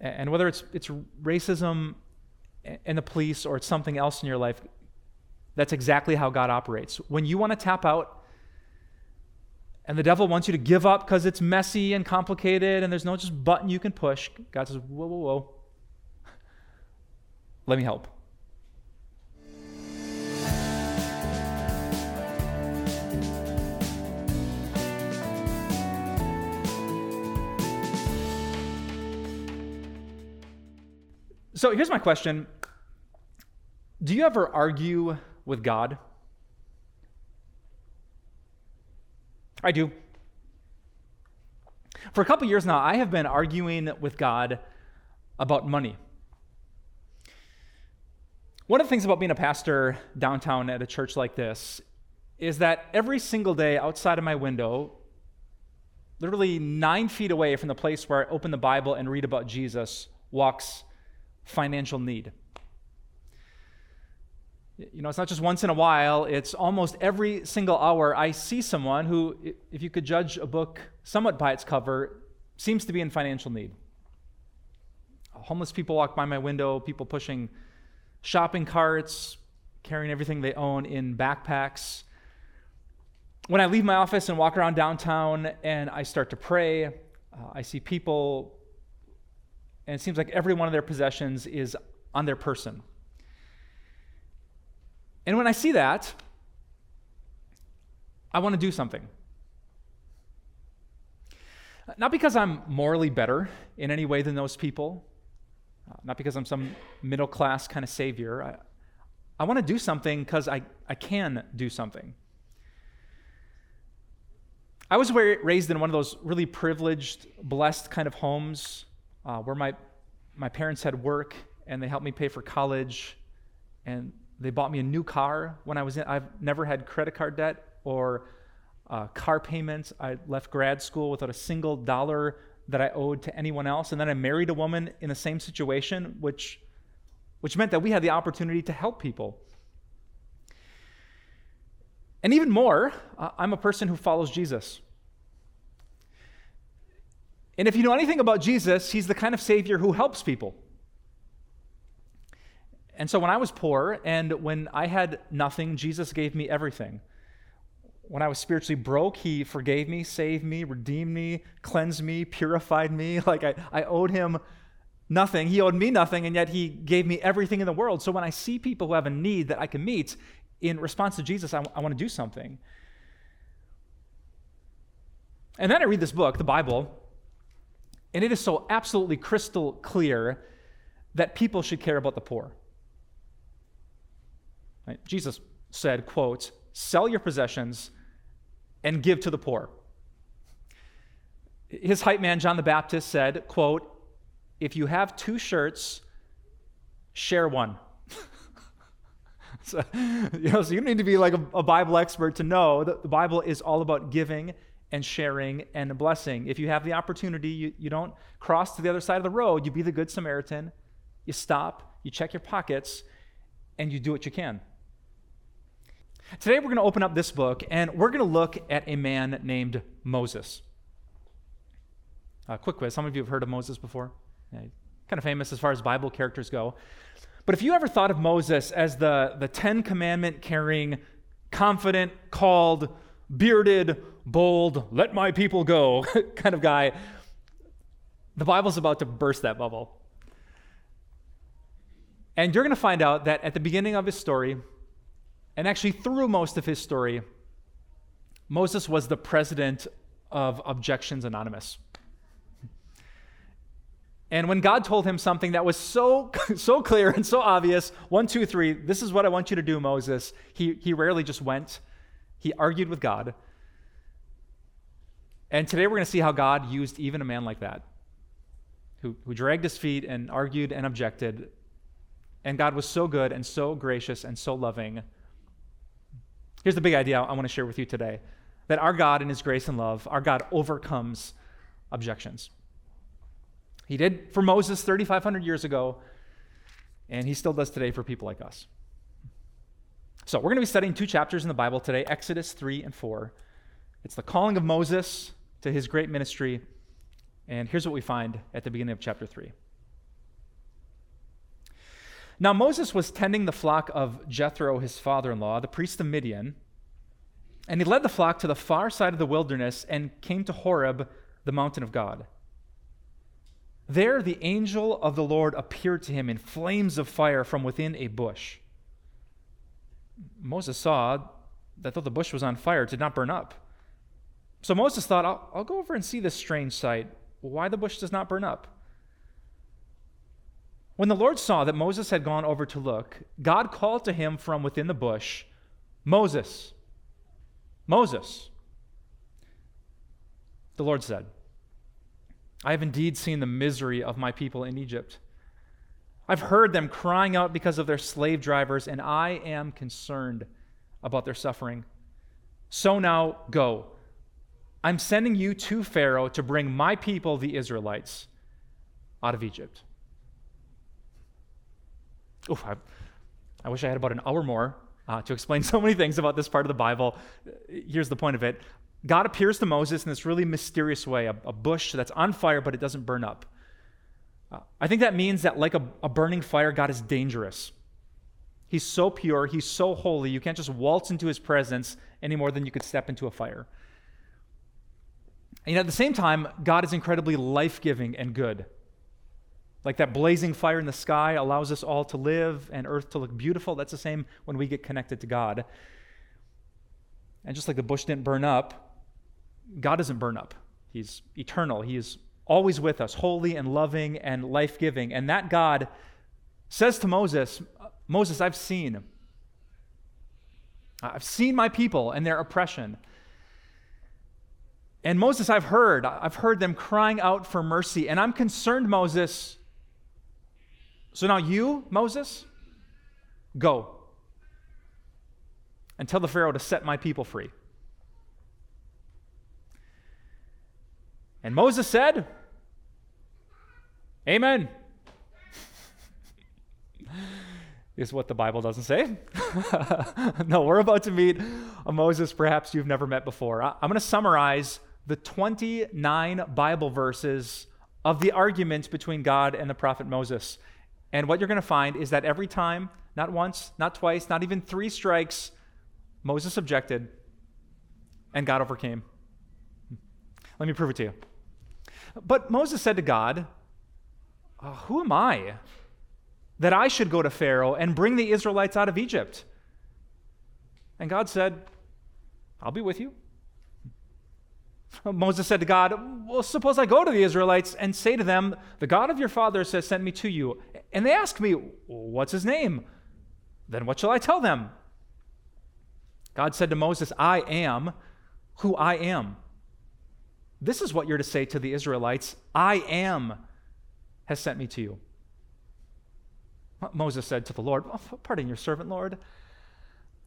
And whether it's, it's racism and the police or it's something else in your life, that's exactly how God operates. When you want to tap out and the devil wants you to give up because it's messy and complicated and there's no just button you can push, God says, whoa, whoa, whoa. Let me help. So here's my question Do you ever argue with God? I do. For a couple years now, I have been arguing with God about money. One of the things about being a pastor downtown at a church like this is that every single day outside of my window, literally nine feet away from the place where I open the Bible and read about Jesus, walks financial need. You know, it's not just once in a while, it's almost every single hour I see someone who, if you could judge a book somewhat by its cover, seems to be in financial need. Homeless people walk by my window, people pushing shopping carts, carrying everything they own in backpacks. When I leave my office and walk around downtown and I start to pray, uh, I see people and it seems like every one of their possessions is on their person. And when I see that, I want to do something. Not because I'm morally better in any way than those people, uh, not because I'm some middle class kind of savior. I, I want to do something because I, I can do something. I was raised in one of those really privileged, blessed kind of homes uh, where my, my parents had work and they helped me pay for college and they bought me a new car when I was in. I've never had credit card debt or uh, car payments. I left grad school without a single dollar that I owed to anyone else. And then I married a woman in the same situation, which, which meant that we had the opportunity to help people. And even more, uh, I'm a person who follows Jesus. And if you know anything about Jesus, he's the kind of Savior who helps people. And so when I was poor and when I had nothing, Jesus gave me everything. When I was spiritually broke, he forgave me, saved me, redeemed me, cleansed me, purified me. Like I, I owed him nothing. He owed me nothing, and yet he gave me everything in the world. So when I see people who have a need that I can meet, in response to Jesus, I, I want to do something. And then I read this book, the Bible, and it is so absolutely crystal clear that people should care about the poor. Right? Jesus said, quote, sell your possessions and give to the poor. His hype man, John the Baptist, said, quote, if you have two shirts, share one. so, you know, so you need to be like a, a Bible expert to know that the Bible is all about giving and sharing and blessing. If you have the opportunity, you, you don't cross to the other side of the road. You be the good Samaritan. You stop, you check your pockets, and you do what you can. Today, we're going to open up this book and we're going to look at a man named Moses. Uh, quick quiz Some of you have heard of Moses before? Yeah, kind of famous as far as Bible characters go. But if you ever thought of Moses as the, the Ten Commandment carrying, confident, called, bearded, bold, let my people go kind of guy, the Bible's about to burst that bubble. And you're going to find out that at the beginning of his story, and actually through most of his story, Moses was the president of Objections Anonymous. And when God told him something that was so, so clear and so obvious, one, two, three, this is what I want you to do, Moses, he, he rarely just went. He argued with God. And today we're going to see how God used even a man like that, who, who dragged his feet and argued and objected. And God was so good and so gracious and so loving. Here's the big idea I want to share with you today that our God, in his grace and love, our God overcomes objections. He did for Moses 3,500 years ago, and he still does today for people like us. So, we're going to be studying two chapters in the Bible today Exodus 3 and 4. It's the calling of Moses to his great ministry. And here's what we find at the beginning of chapter 3. Now, Moses was tending the flock of Jethro, his father in law, the priest of Midian, and he led the flock to the far side of the wilderness and came to Horeb, the mountain of God. There, the angel of the Lord appeared to him in flames of fire from within a bush. Moses saw that though the bush was on fire, it did not burn up. So Moses thought, I'll, I'll go over and see this strange sight, why the bush does not burn up. When the Lord saw that Moses had gone over to look, God called to him from within the bush, Moses, Moses. The Lord said, I have indeed seen the misery of my people in Egypt. I've heard them crying out because of their slave drivers, and I am concerned about their suffering. So now go. I'm sending you to Pharaoh to bring my people, the Israelites, out of Egypt. Oof, I, I wish I had about an hour more uh, to explain so many things about this part of the Bible. Here's the point of it God appears to Moses in this really mysterious way a, a bush that's on fire, but it doesn't burn up. I think that means that, like a, a burning fire, God is dangerous. He's so pure, he's so holy, you can't just waltz into his presence any more than you could step into a fire. And at the same time, God is incredibly life giving and good. Like that blazing fire in the sky allows us all to live and earth to look beautiful. That's the same when we get connected to God. And just like the bush didn't burn up, God doesn't burn up. He's eternal. He is always with us, holy and loving and life giving. And that God says to Moses, Moses, I've seen. I've seen my people and their oppression. And Moses, I've heard. I've heard them crying out for mercy. And I'm concerned, Moses, so now you, Moses, go and tell the Pharaoh to set my people free. And Moses said, Amen. is what the Bible doesn't say. no, we're about to meet a Moses perhaps you've never met before. I'm going to summarize the 29 Bible verses of the argument between God and the prophet Moses. And what you're going to find is that every time, not once, not twice, not even three strikes, Moses objected and God overcame. Let me prove it to you. But Moses said to God, uh, Who am I that I should go to Pharaoh and bring the Israelites out of Egypt? And God said, I'll be with you. Moses said to God, Well, suppose I go to the Israelites and say to them, The God of your fathers has sent me to you. And they ask me, What's his name? Then what shall I tell them? God said to Moses, I am who I am. This is what you're to say to the Israelites I am has sent me to you. Moses said to the Lord, oh, Pardon your servant, Lord.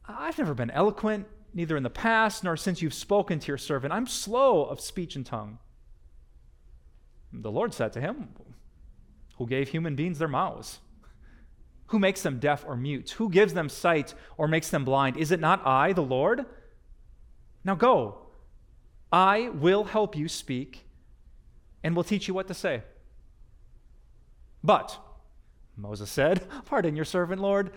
I've never been eloquent neither in the past nor since you've spoken to your servant. I'm slow of speech and tongue. The Lord said to him, Who gave human beings their mouths? Who makes them deaf or mute? Who gives them sight or makes them blind? Is it not I, the Lord? Now go. I will help you speak and will teach you what to say. But, Moses said, Pardon your servant, Lord.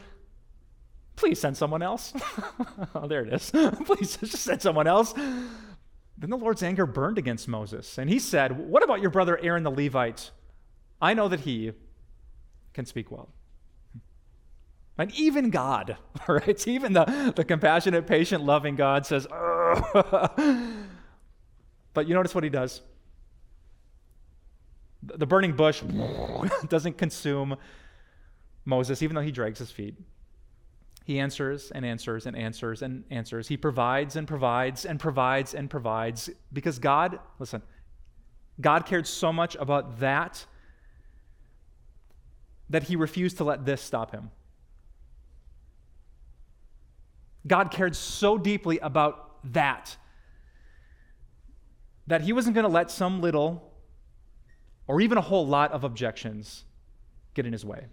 Please send someone else. oh, there it is. Please just send someone else. Then the Lord's anger burned against Moses, and he said, What about your brother Aaron the Levite? I know that he can speak well. And even God, right? Even the, the compassionate, patient, loving God says, But you notice what he does? The burning bush doesn't consume Moses, even though he drags his feet. He answers and answers and answers and answers. He provides and provides and provides and provides because God, listen, God cared so much about that that he refused to let this stop him. God cared so deeply about that that he wasn't going to let some little or even a whole lot of objections get in his way.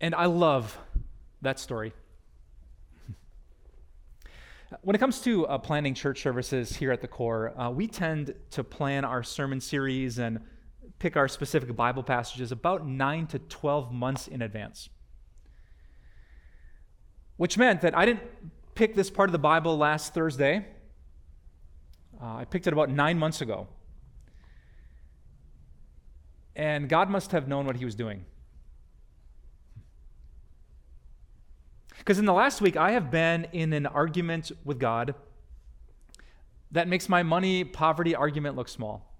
And I love that story. When it comes to uh, planning church services here at the core, uh, we tend to plan our sermon series and pick our specific Bible passages about 9 to 12 months in advance. Which meant that I didn't pick this part of the Bible last Thursday. Uh, I picked it about nine months ago. And God must have known what He was doing. Because in the last week, I have been in an argument with God that makes my money poverty argument look small.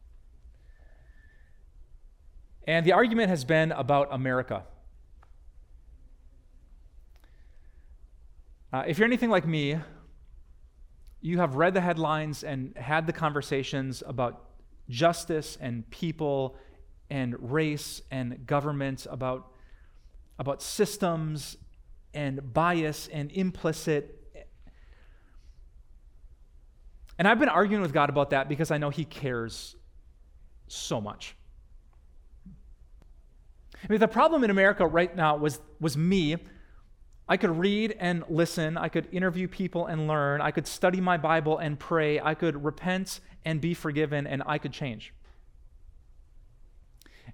And the argument has been about America. Uh, if you're anything like me, you have read the headlines and had the conversations about justice and people and race and government, about, about systems and bias and implicit. And I've been arguing with God about that because I know He cares so much. I mean, the problem in America right now was, was me. I could read and listen. I could interview people and learn. I could study my Bible and pray. I could repent and be forgiven, and I could change.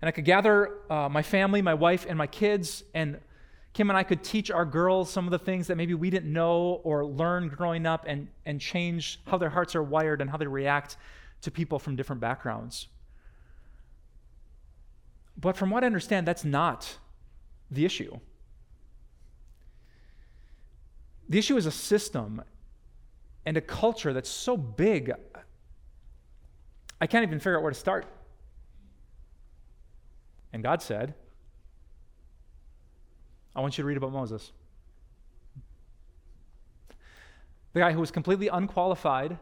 And I could gather uh, my family, my wife, and my kids, and Kim and I could teach our girls some of the things that maybe we didn't know or learn growing up and, and change how their hearts are wired and how they react to people from different backgrounds. But from what I understand, that's not the issue. The issue is a system and a culture that's so big, I can't even figure out where to start. And God said, I want you to read about Moses. The guy who was completely unqualified,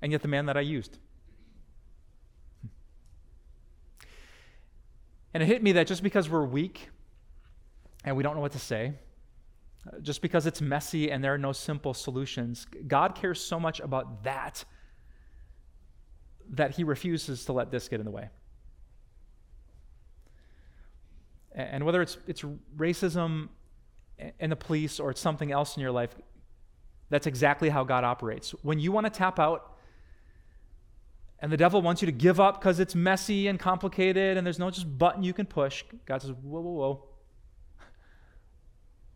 and yet the man that I used. And it hit me that just because we're weak and we don't know what to say, just because it's messy and there are no simple solutions, God cares so much about that that he refuses to let this get in the way. And whether it's, it's racism in the police or it's something else in your life, that's exactly how God operates. When you want to tap out and the devil wants you to give up because it's messy and complicated and there's no just button you can push, God says, whoa, whoa, whoa.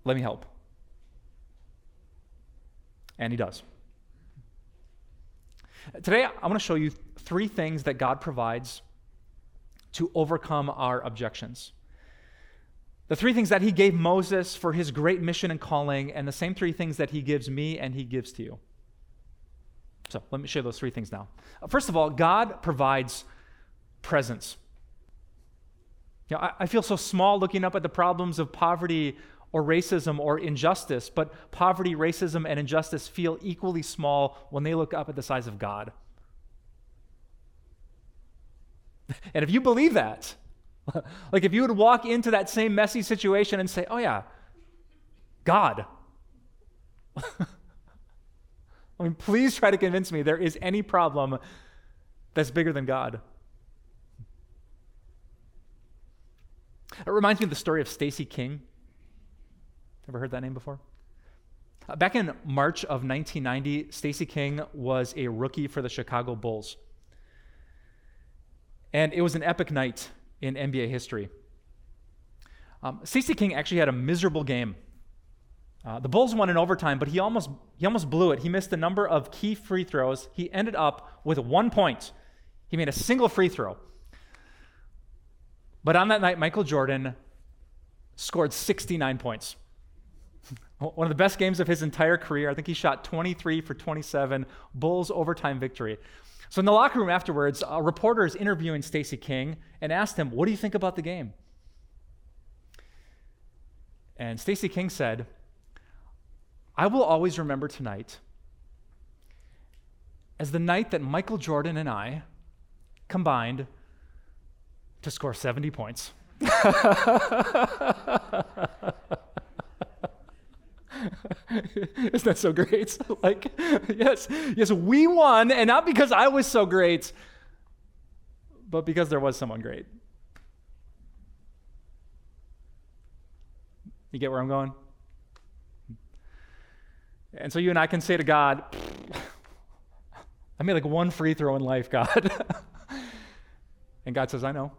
Let me help. And he does. Today, I want to show you three things that God provides to overcome our objections. The three things that he gave Moses for his great mission and calling, and the same three things that he gives me and he gives to you. So let me share those three things now. First of all, God provides presence. You know, I, I feel so small looking up at the problems of poverty or racism or injustice, but poverty, racism, and injustice feel equally small when they look up at the size of God. And if you believe that, like if you would walk into that same messy situation and say, oh, yeah, God. I mean, please try to convince me there is any problem that's bigger than God. It reminds me of the story of Stacey King. Ever heard that name before? Uh, back in March of 1990, Stacey King was a rookie for the Chicago Bulls. And it was an epic night in NBA history. Um, Stacey King actually had a miserable game. Uh, the Bulls won in overtime, but he almost, he almost blew it. He missed a number of key free throws. He ended up with one point. He made a single free throw. But on that night, Michael Jordan scored 69 points. One of the best games of his entire career. I think he shot 23 for 27, Bulls overtime victory. So in the locker room afterwards, a reporter is interviewing Stacey King and asked him, "What do you think about the game?" And Stacey King said, "I will always remember tonight as the night that Michael Jordan and I combined to score 70 points." Isn't that so great? like, yes, yes, we won, and not because I was so great, but because there was someone great. You get where I'm going? And so you and I can say to God, I made like one free throw in life, God. And God says, I know.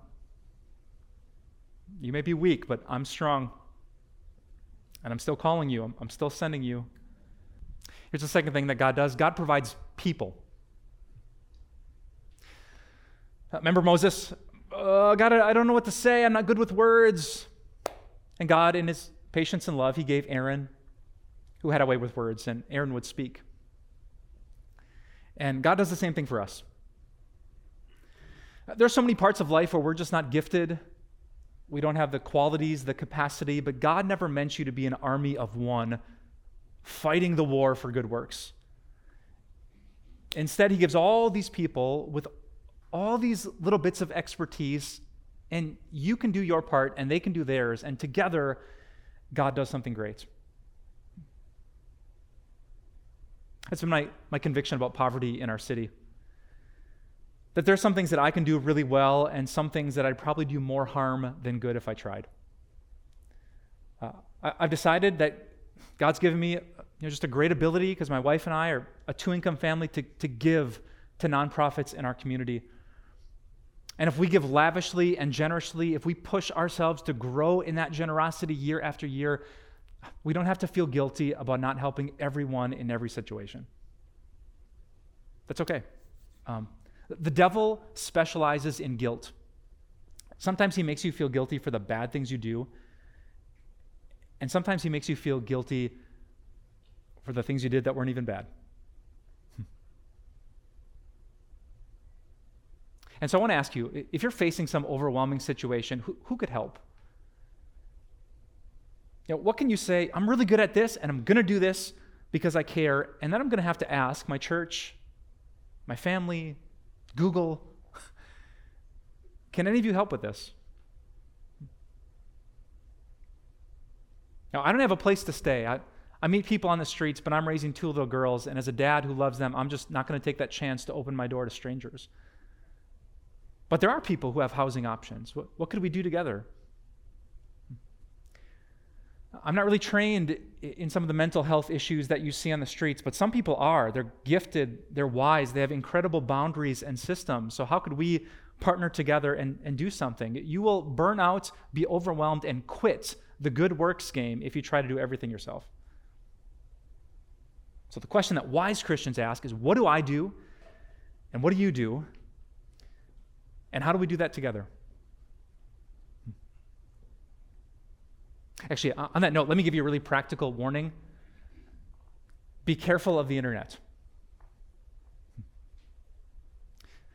You may be weak, but I'm strong. And I'm still calling you, I'm, I'm still sending you. Here's the second thing that God does God provides people. Uh, remember Moses? Uh, God, I don't know what to say. I'm not good with words. And God, in his patience and love, he gave Aaron, who had a way with words, and Aaron would speak. And God does the same thing for us. There's so many parts of life where we're just not gifted. We don't have the qualities, the capacity, but God never meant you to be an army of one fighting the war for good works. Instead, He gives all these people with all these little bits of expertise, and you can do your part and they can do theirs, and together, God does something great. That's been my, my conviction about poverty in our city. That there's some things that I can do really well, and some things that I'd probably do more harm than good if I tried. Uh, I, have decided that God's given me you know, just a great ability because my wife and I are a two income family to, to give to nonprofits in our community. And if we give lavishly and generously, if we push ourselves to grow in that generosity year after year, we don't have to feel guilty about not helping everyone in every situation. That's okay. Um, the devil specializes in guilt. Sometimes he makes you feel guilty for the bad things you do, and sometimes he makes you feel guilty for the things you did that weren't even bad. And so I want to ask you if you're facing some overwhelming situation, who, who could help? You know, what can you say? I'm really good at this and I'm going to do this because I care. And then I'm going to have to ask my church, my family, Google, can any of you help with this? Now, I don't have a place to stay. I, I meet people on the streets, but I'm raising two little girls, and as a dad who loves them, I'm just not going to take that chance to open my door to strangers. But there are people who have housing options. What, what could we do together? I'm not really trained in some of the mental health issues that you see on the streets, but some people are. They're gifted, they're wise, they have incredible boundaries and systems. So, how could we partner together and, and do something? You will burn out, be overwhelmed, and quit the good works game if you try to do everything yourself. So, the question that wise Christians ask is what do I do? And what do you do? And how do we do that together? Actually, uh, on that note, let me give you a really practical warning. Be careful of the internet.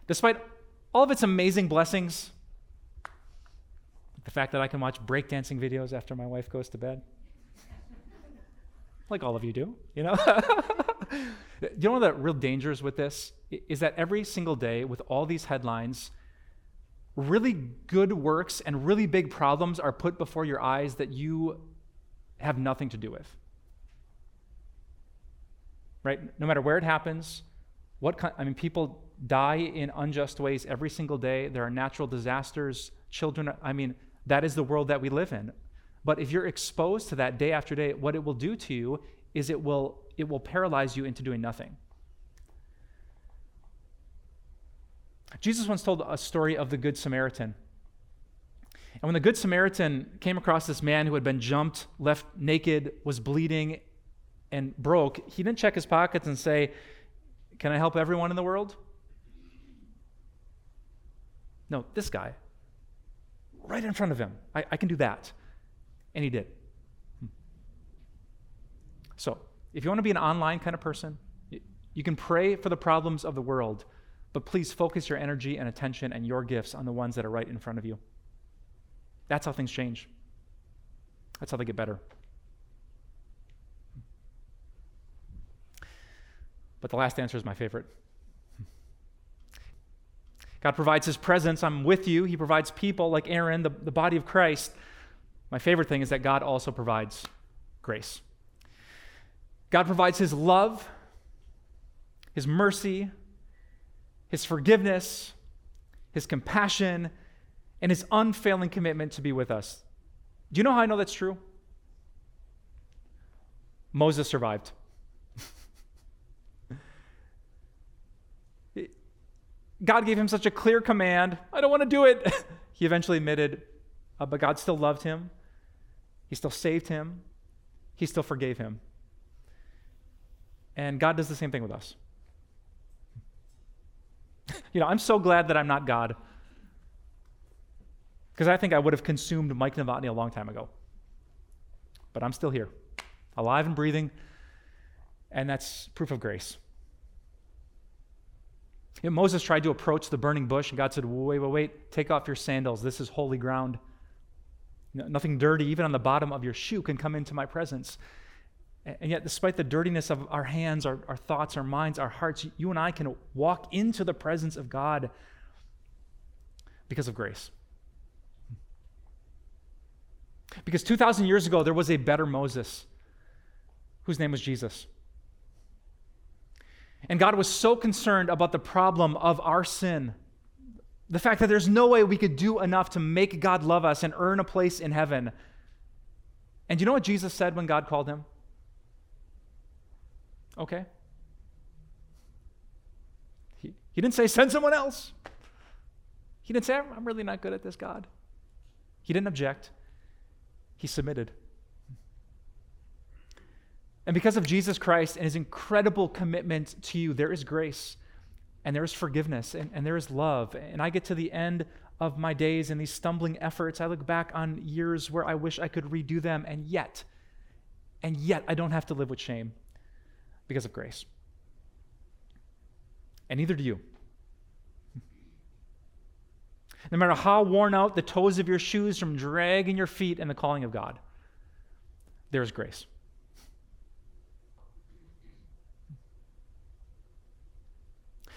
Despite all of its amazing blessings, the fact that I can watch breakdancing videos after my wife goes to bed, like all of you do, you know? you know of the real dangers with this? Is that every single day, with all these headlines, really good works and really big problems are put before your eyes that you have nothing to do with. Right? No matter where it happens, what kind, I mean, people die in unjust ways every single day. There are natural disasters, children, I mean, that is the world that we live in. But if you're exposed to that day after day, what it will do to you is it will it will paralyze you into doing nothing. Jesus once told a story of the Good Samaritan. And when the Good Samaritan came across this man who had been jumped, left naked, was bleeding, and broke, he didn't check his pockets and say, Can I help everyone in the world? No, this guy, right in front of him, I, I can do that. And he did. So, if you want to be an online kind of person, you can pray for the problems of the world but please focus your energy and attention and your gifts on the ones that are right in front of you. That's how things change. That's how they get better. But the last answer is my favorite. God provides his presence. I'm with you. He provides people like Aaron, the, the body of Christ. My favorite thing is that God also provides grace. God provides his love, his mercy, his forgiveness, his compassion, and his unfailing commitment to be with us. Do you know how I know that's true? Moses survived. God gave him such a clear command I don't want to do it. he eventually admitted, uh, but God still loved him. He still saved him. He still forgave him. And God does the same thing with us. You know, I'm so glad that I'm not God. Because I think I would have consumed Mike Novotny a long time ago. But I'm still here, alive and breathing, and that's proof of grace. You know, Moses tried to approach the burning bush, and God said, Wait, wait, wait, take off your sandals. This is holy ground. Nothing dirty, even on the bottom of your shoe, can come into my presence. And yet, despite the dirtiness of our hands, our, our thoughts, our minds, our hearts, you and I can walk into the presence of God because of grace. Because 2,000 years ago, there was a better Moses whose name was Jesus. And God was so concerned about the problem of our sin, the fact that there's no way we could do enough to make God love us and earn a place in heaven. And you know what Jesus said when God called him? Okay. He, he didn't say, send someone else. He didn't say, I'm really not good at this, God. He didn't object, he submitted. And because of Jesus Christ and his incredible commitment to you, there is grace and there is forgiveness and, and there is love. And I get to the end of my days and these stumbling efforts. I look back on years where I wish I could redo them, and yet, and yet I don't have to live with shame because of grace. And neither do you. No matter how worn out the toes of your shoes from dragging your feet in the calling of God, there is grace.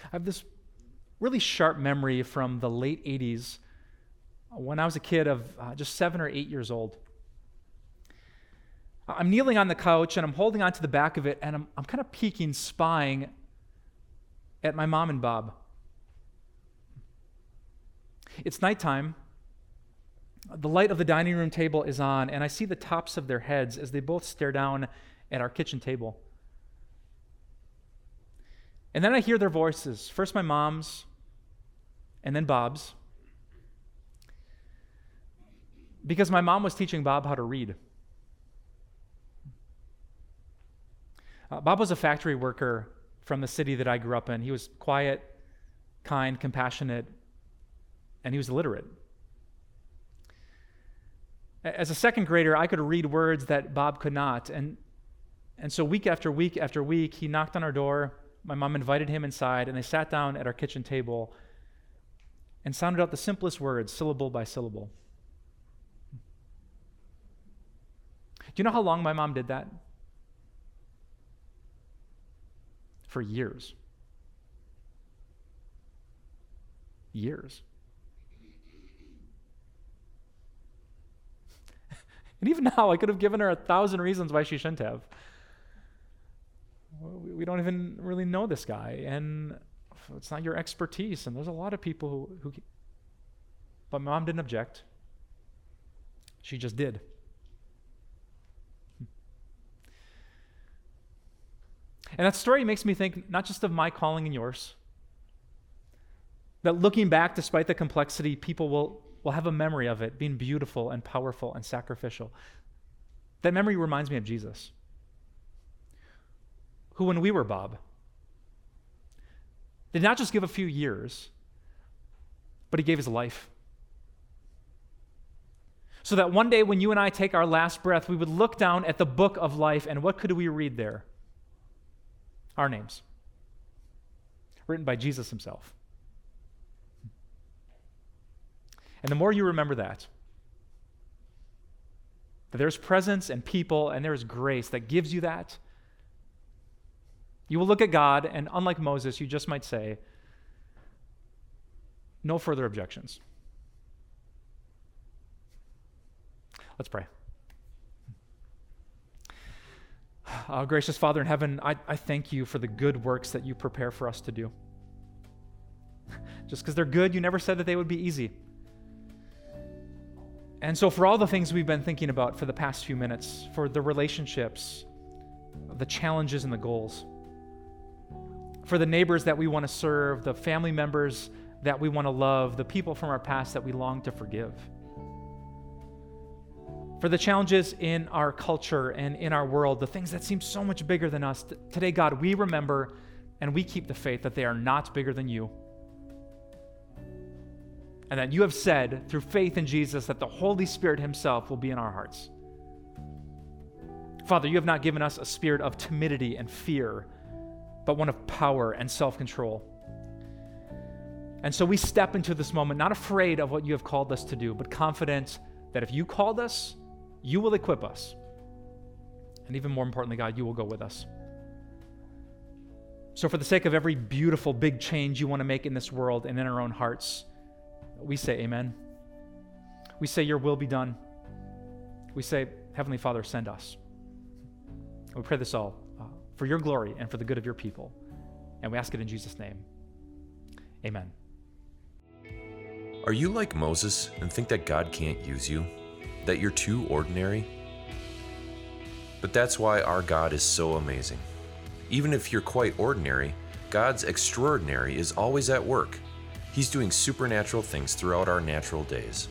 I have this really sharp memory from the late 80s when I was a kid of uh, just seven or eight years old. I'm kneeling on the couch and I'm holding onto the back of it and I'm, I'm kind of peeking, spying at my mom and Bob. It's nighttime. The light of the dining room table is on, and I see the tops of their heads as they both stare down at our kitchen table. And then I hear their voices first my mom's, and then Bob's. Because my mom was teaching Bob how to read. Uh, Bob was a factory worker from the city that I grew up in. He was quiet, kind, compassionate, and he was illiterate. As a second grader, I could read words that Bob could not. And, and so, week after week after week, he knocked on our door my mom invited him inside, and they sat down at our kitchen table and sounded out the simplest words, syllable by syllable. Do you know how long my mom did that? For years. Years. and even now, I could have given her a thousand reasons why she shouldn't have we don't even really know this guy, and it's not your expertise. And there's a lot of people who, who but mom didn't object. She just did. And that story makes me think not just of my calling and yours, that looking back, despite the complexity, people will, will have a memory of it being beautiful and powerful and sacrificial. That memory reminds me of Jesus who, when we were Bob, did not just give a few years, but he gave his life. So that one day when you and I take our last breath, we would look down at the book of life, and what could we read there? Our names, written by Jesus himself. And the more you remember that, that there's presence and people and there's grace that gives you that, you will look at God, and unlike Moses, you just might say, No further objections. Let's pray. Uh, gracious Father in heaven, I, I thank you for the good works that you prepare for us to do. Just because they're good, you never said that they would be easy. And so, for all the things we've been thinking about for the past few minutes, for the relationships, the challenges, and the goals, for the neighbors that we want to serve, the family members that we want to love, the people from our past that we long to forgive. For the challenges in our culture and in our world, the things that seem so much bigger than us. Today, God, we remember and we keep the faith that they are not bigger than you. And that you have said through faith in Jesus that the Holy Spirit Himself will be in our hearts. Father, you have not given us a spirit of timidity and fear, but one of power and self control. And so we step into this moment not afraid of what you have called us to do, but confident that if you called us, you will equip us. And even more importantly, God, you will go with us. So, for the sake of every beautiful big change you want to make in this world and in our own hearts, we say amen. We say, Your will be done. We say, Heavenly Father, send us. We pray this all uh, for your glory and for the good of your people. And we ask it in Jesus' name. Amen. Are you like Moses and think that God can't use you? That you're too ordinary? But that's why our God is so amazing. Even if you're quite ordinary, God's extraordinary is always at work. He's doing supernatural things throughout our natural days.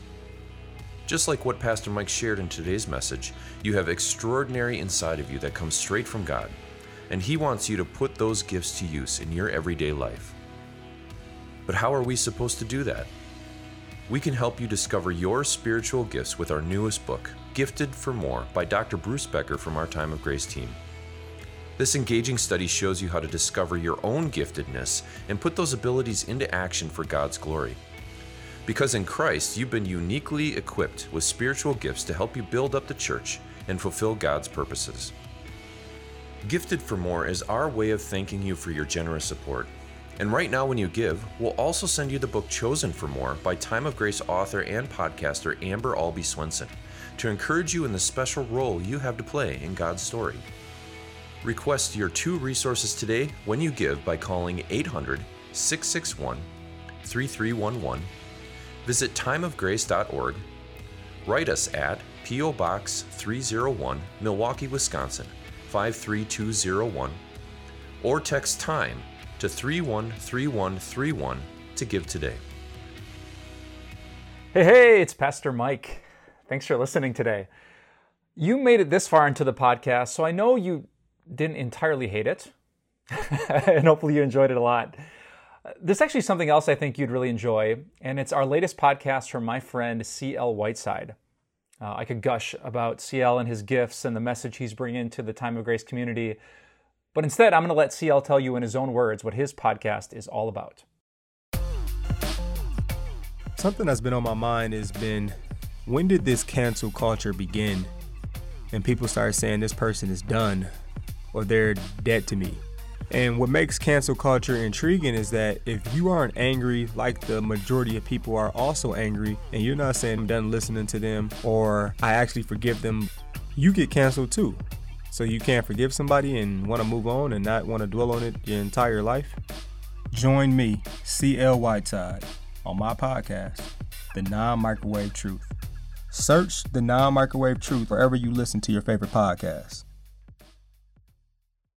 Just like what Pastor Mike shared in today's message, you have extraordinary inside of you that comes straight from God, and He wants you to put those gifts to use in your everyday life. But how are we supposed to do that? We can help you discover your spiritual gifts with our newest book, Gifted for More, by Dr. Bruce Becker from our Time of Grace team. This engaging study shows you how to discover your own giftedness and put those abilities into action for God's glory. Because in Christ, you've been uniquely equipped with spiritual gifts to help you build up the church and fulfill God's purposes. Gifted for More is our way of thanking you for your generous support. And right now, when you give, we'll also send you the book Chosen for More by Time of Grace author and podcaster Amber Albee Swenson to encourage you in the special role you have to play in God's story. Request your two resources today when you give by calling 800 661 3311 Visit timeofgrace.org. Write us at P.O. Box 301, Milwaukee, Wisconsin 53201, or text TIME to 313131 to give today. Hey, hey, it's Pastor Mike. Thanks for listening today. You made it this far into the podcast, so I know you didn't entirely hate it, and hopefully you enjoyed it a lot. There's actually something else I think you'd really enjoy, and it's our latest podcast from my friend C.L. Whiteside. Uh, I could gush about CL and his gifts and the message he's bringing to the Time of Grace community, but instead, I'm going to let CL tell you in his own words what his podcast is all about. Something that's been on my mind has been when did this cancel culture begin? And people start saying this person is done or they're dead to me. And what makes cancel culture intriguing is that if you aren't angry like the majority of people are also angry, and you're not saying I'm done listening to them or I actually forgive them, you get canceled too. So you can't forgive somebody and want to move on and not want to dwell on it your entire life? Join me, CL Whiteside, on my podcast, The Non Microwave Truth. Search The Non Microwave Truth wherever you listen to your favorite podcasts.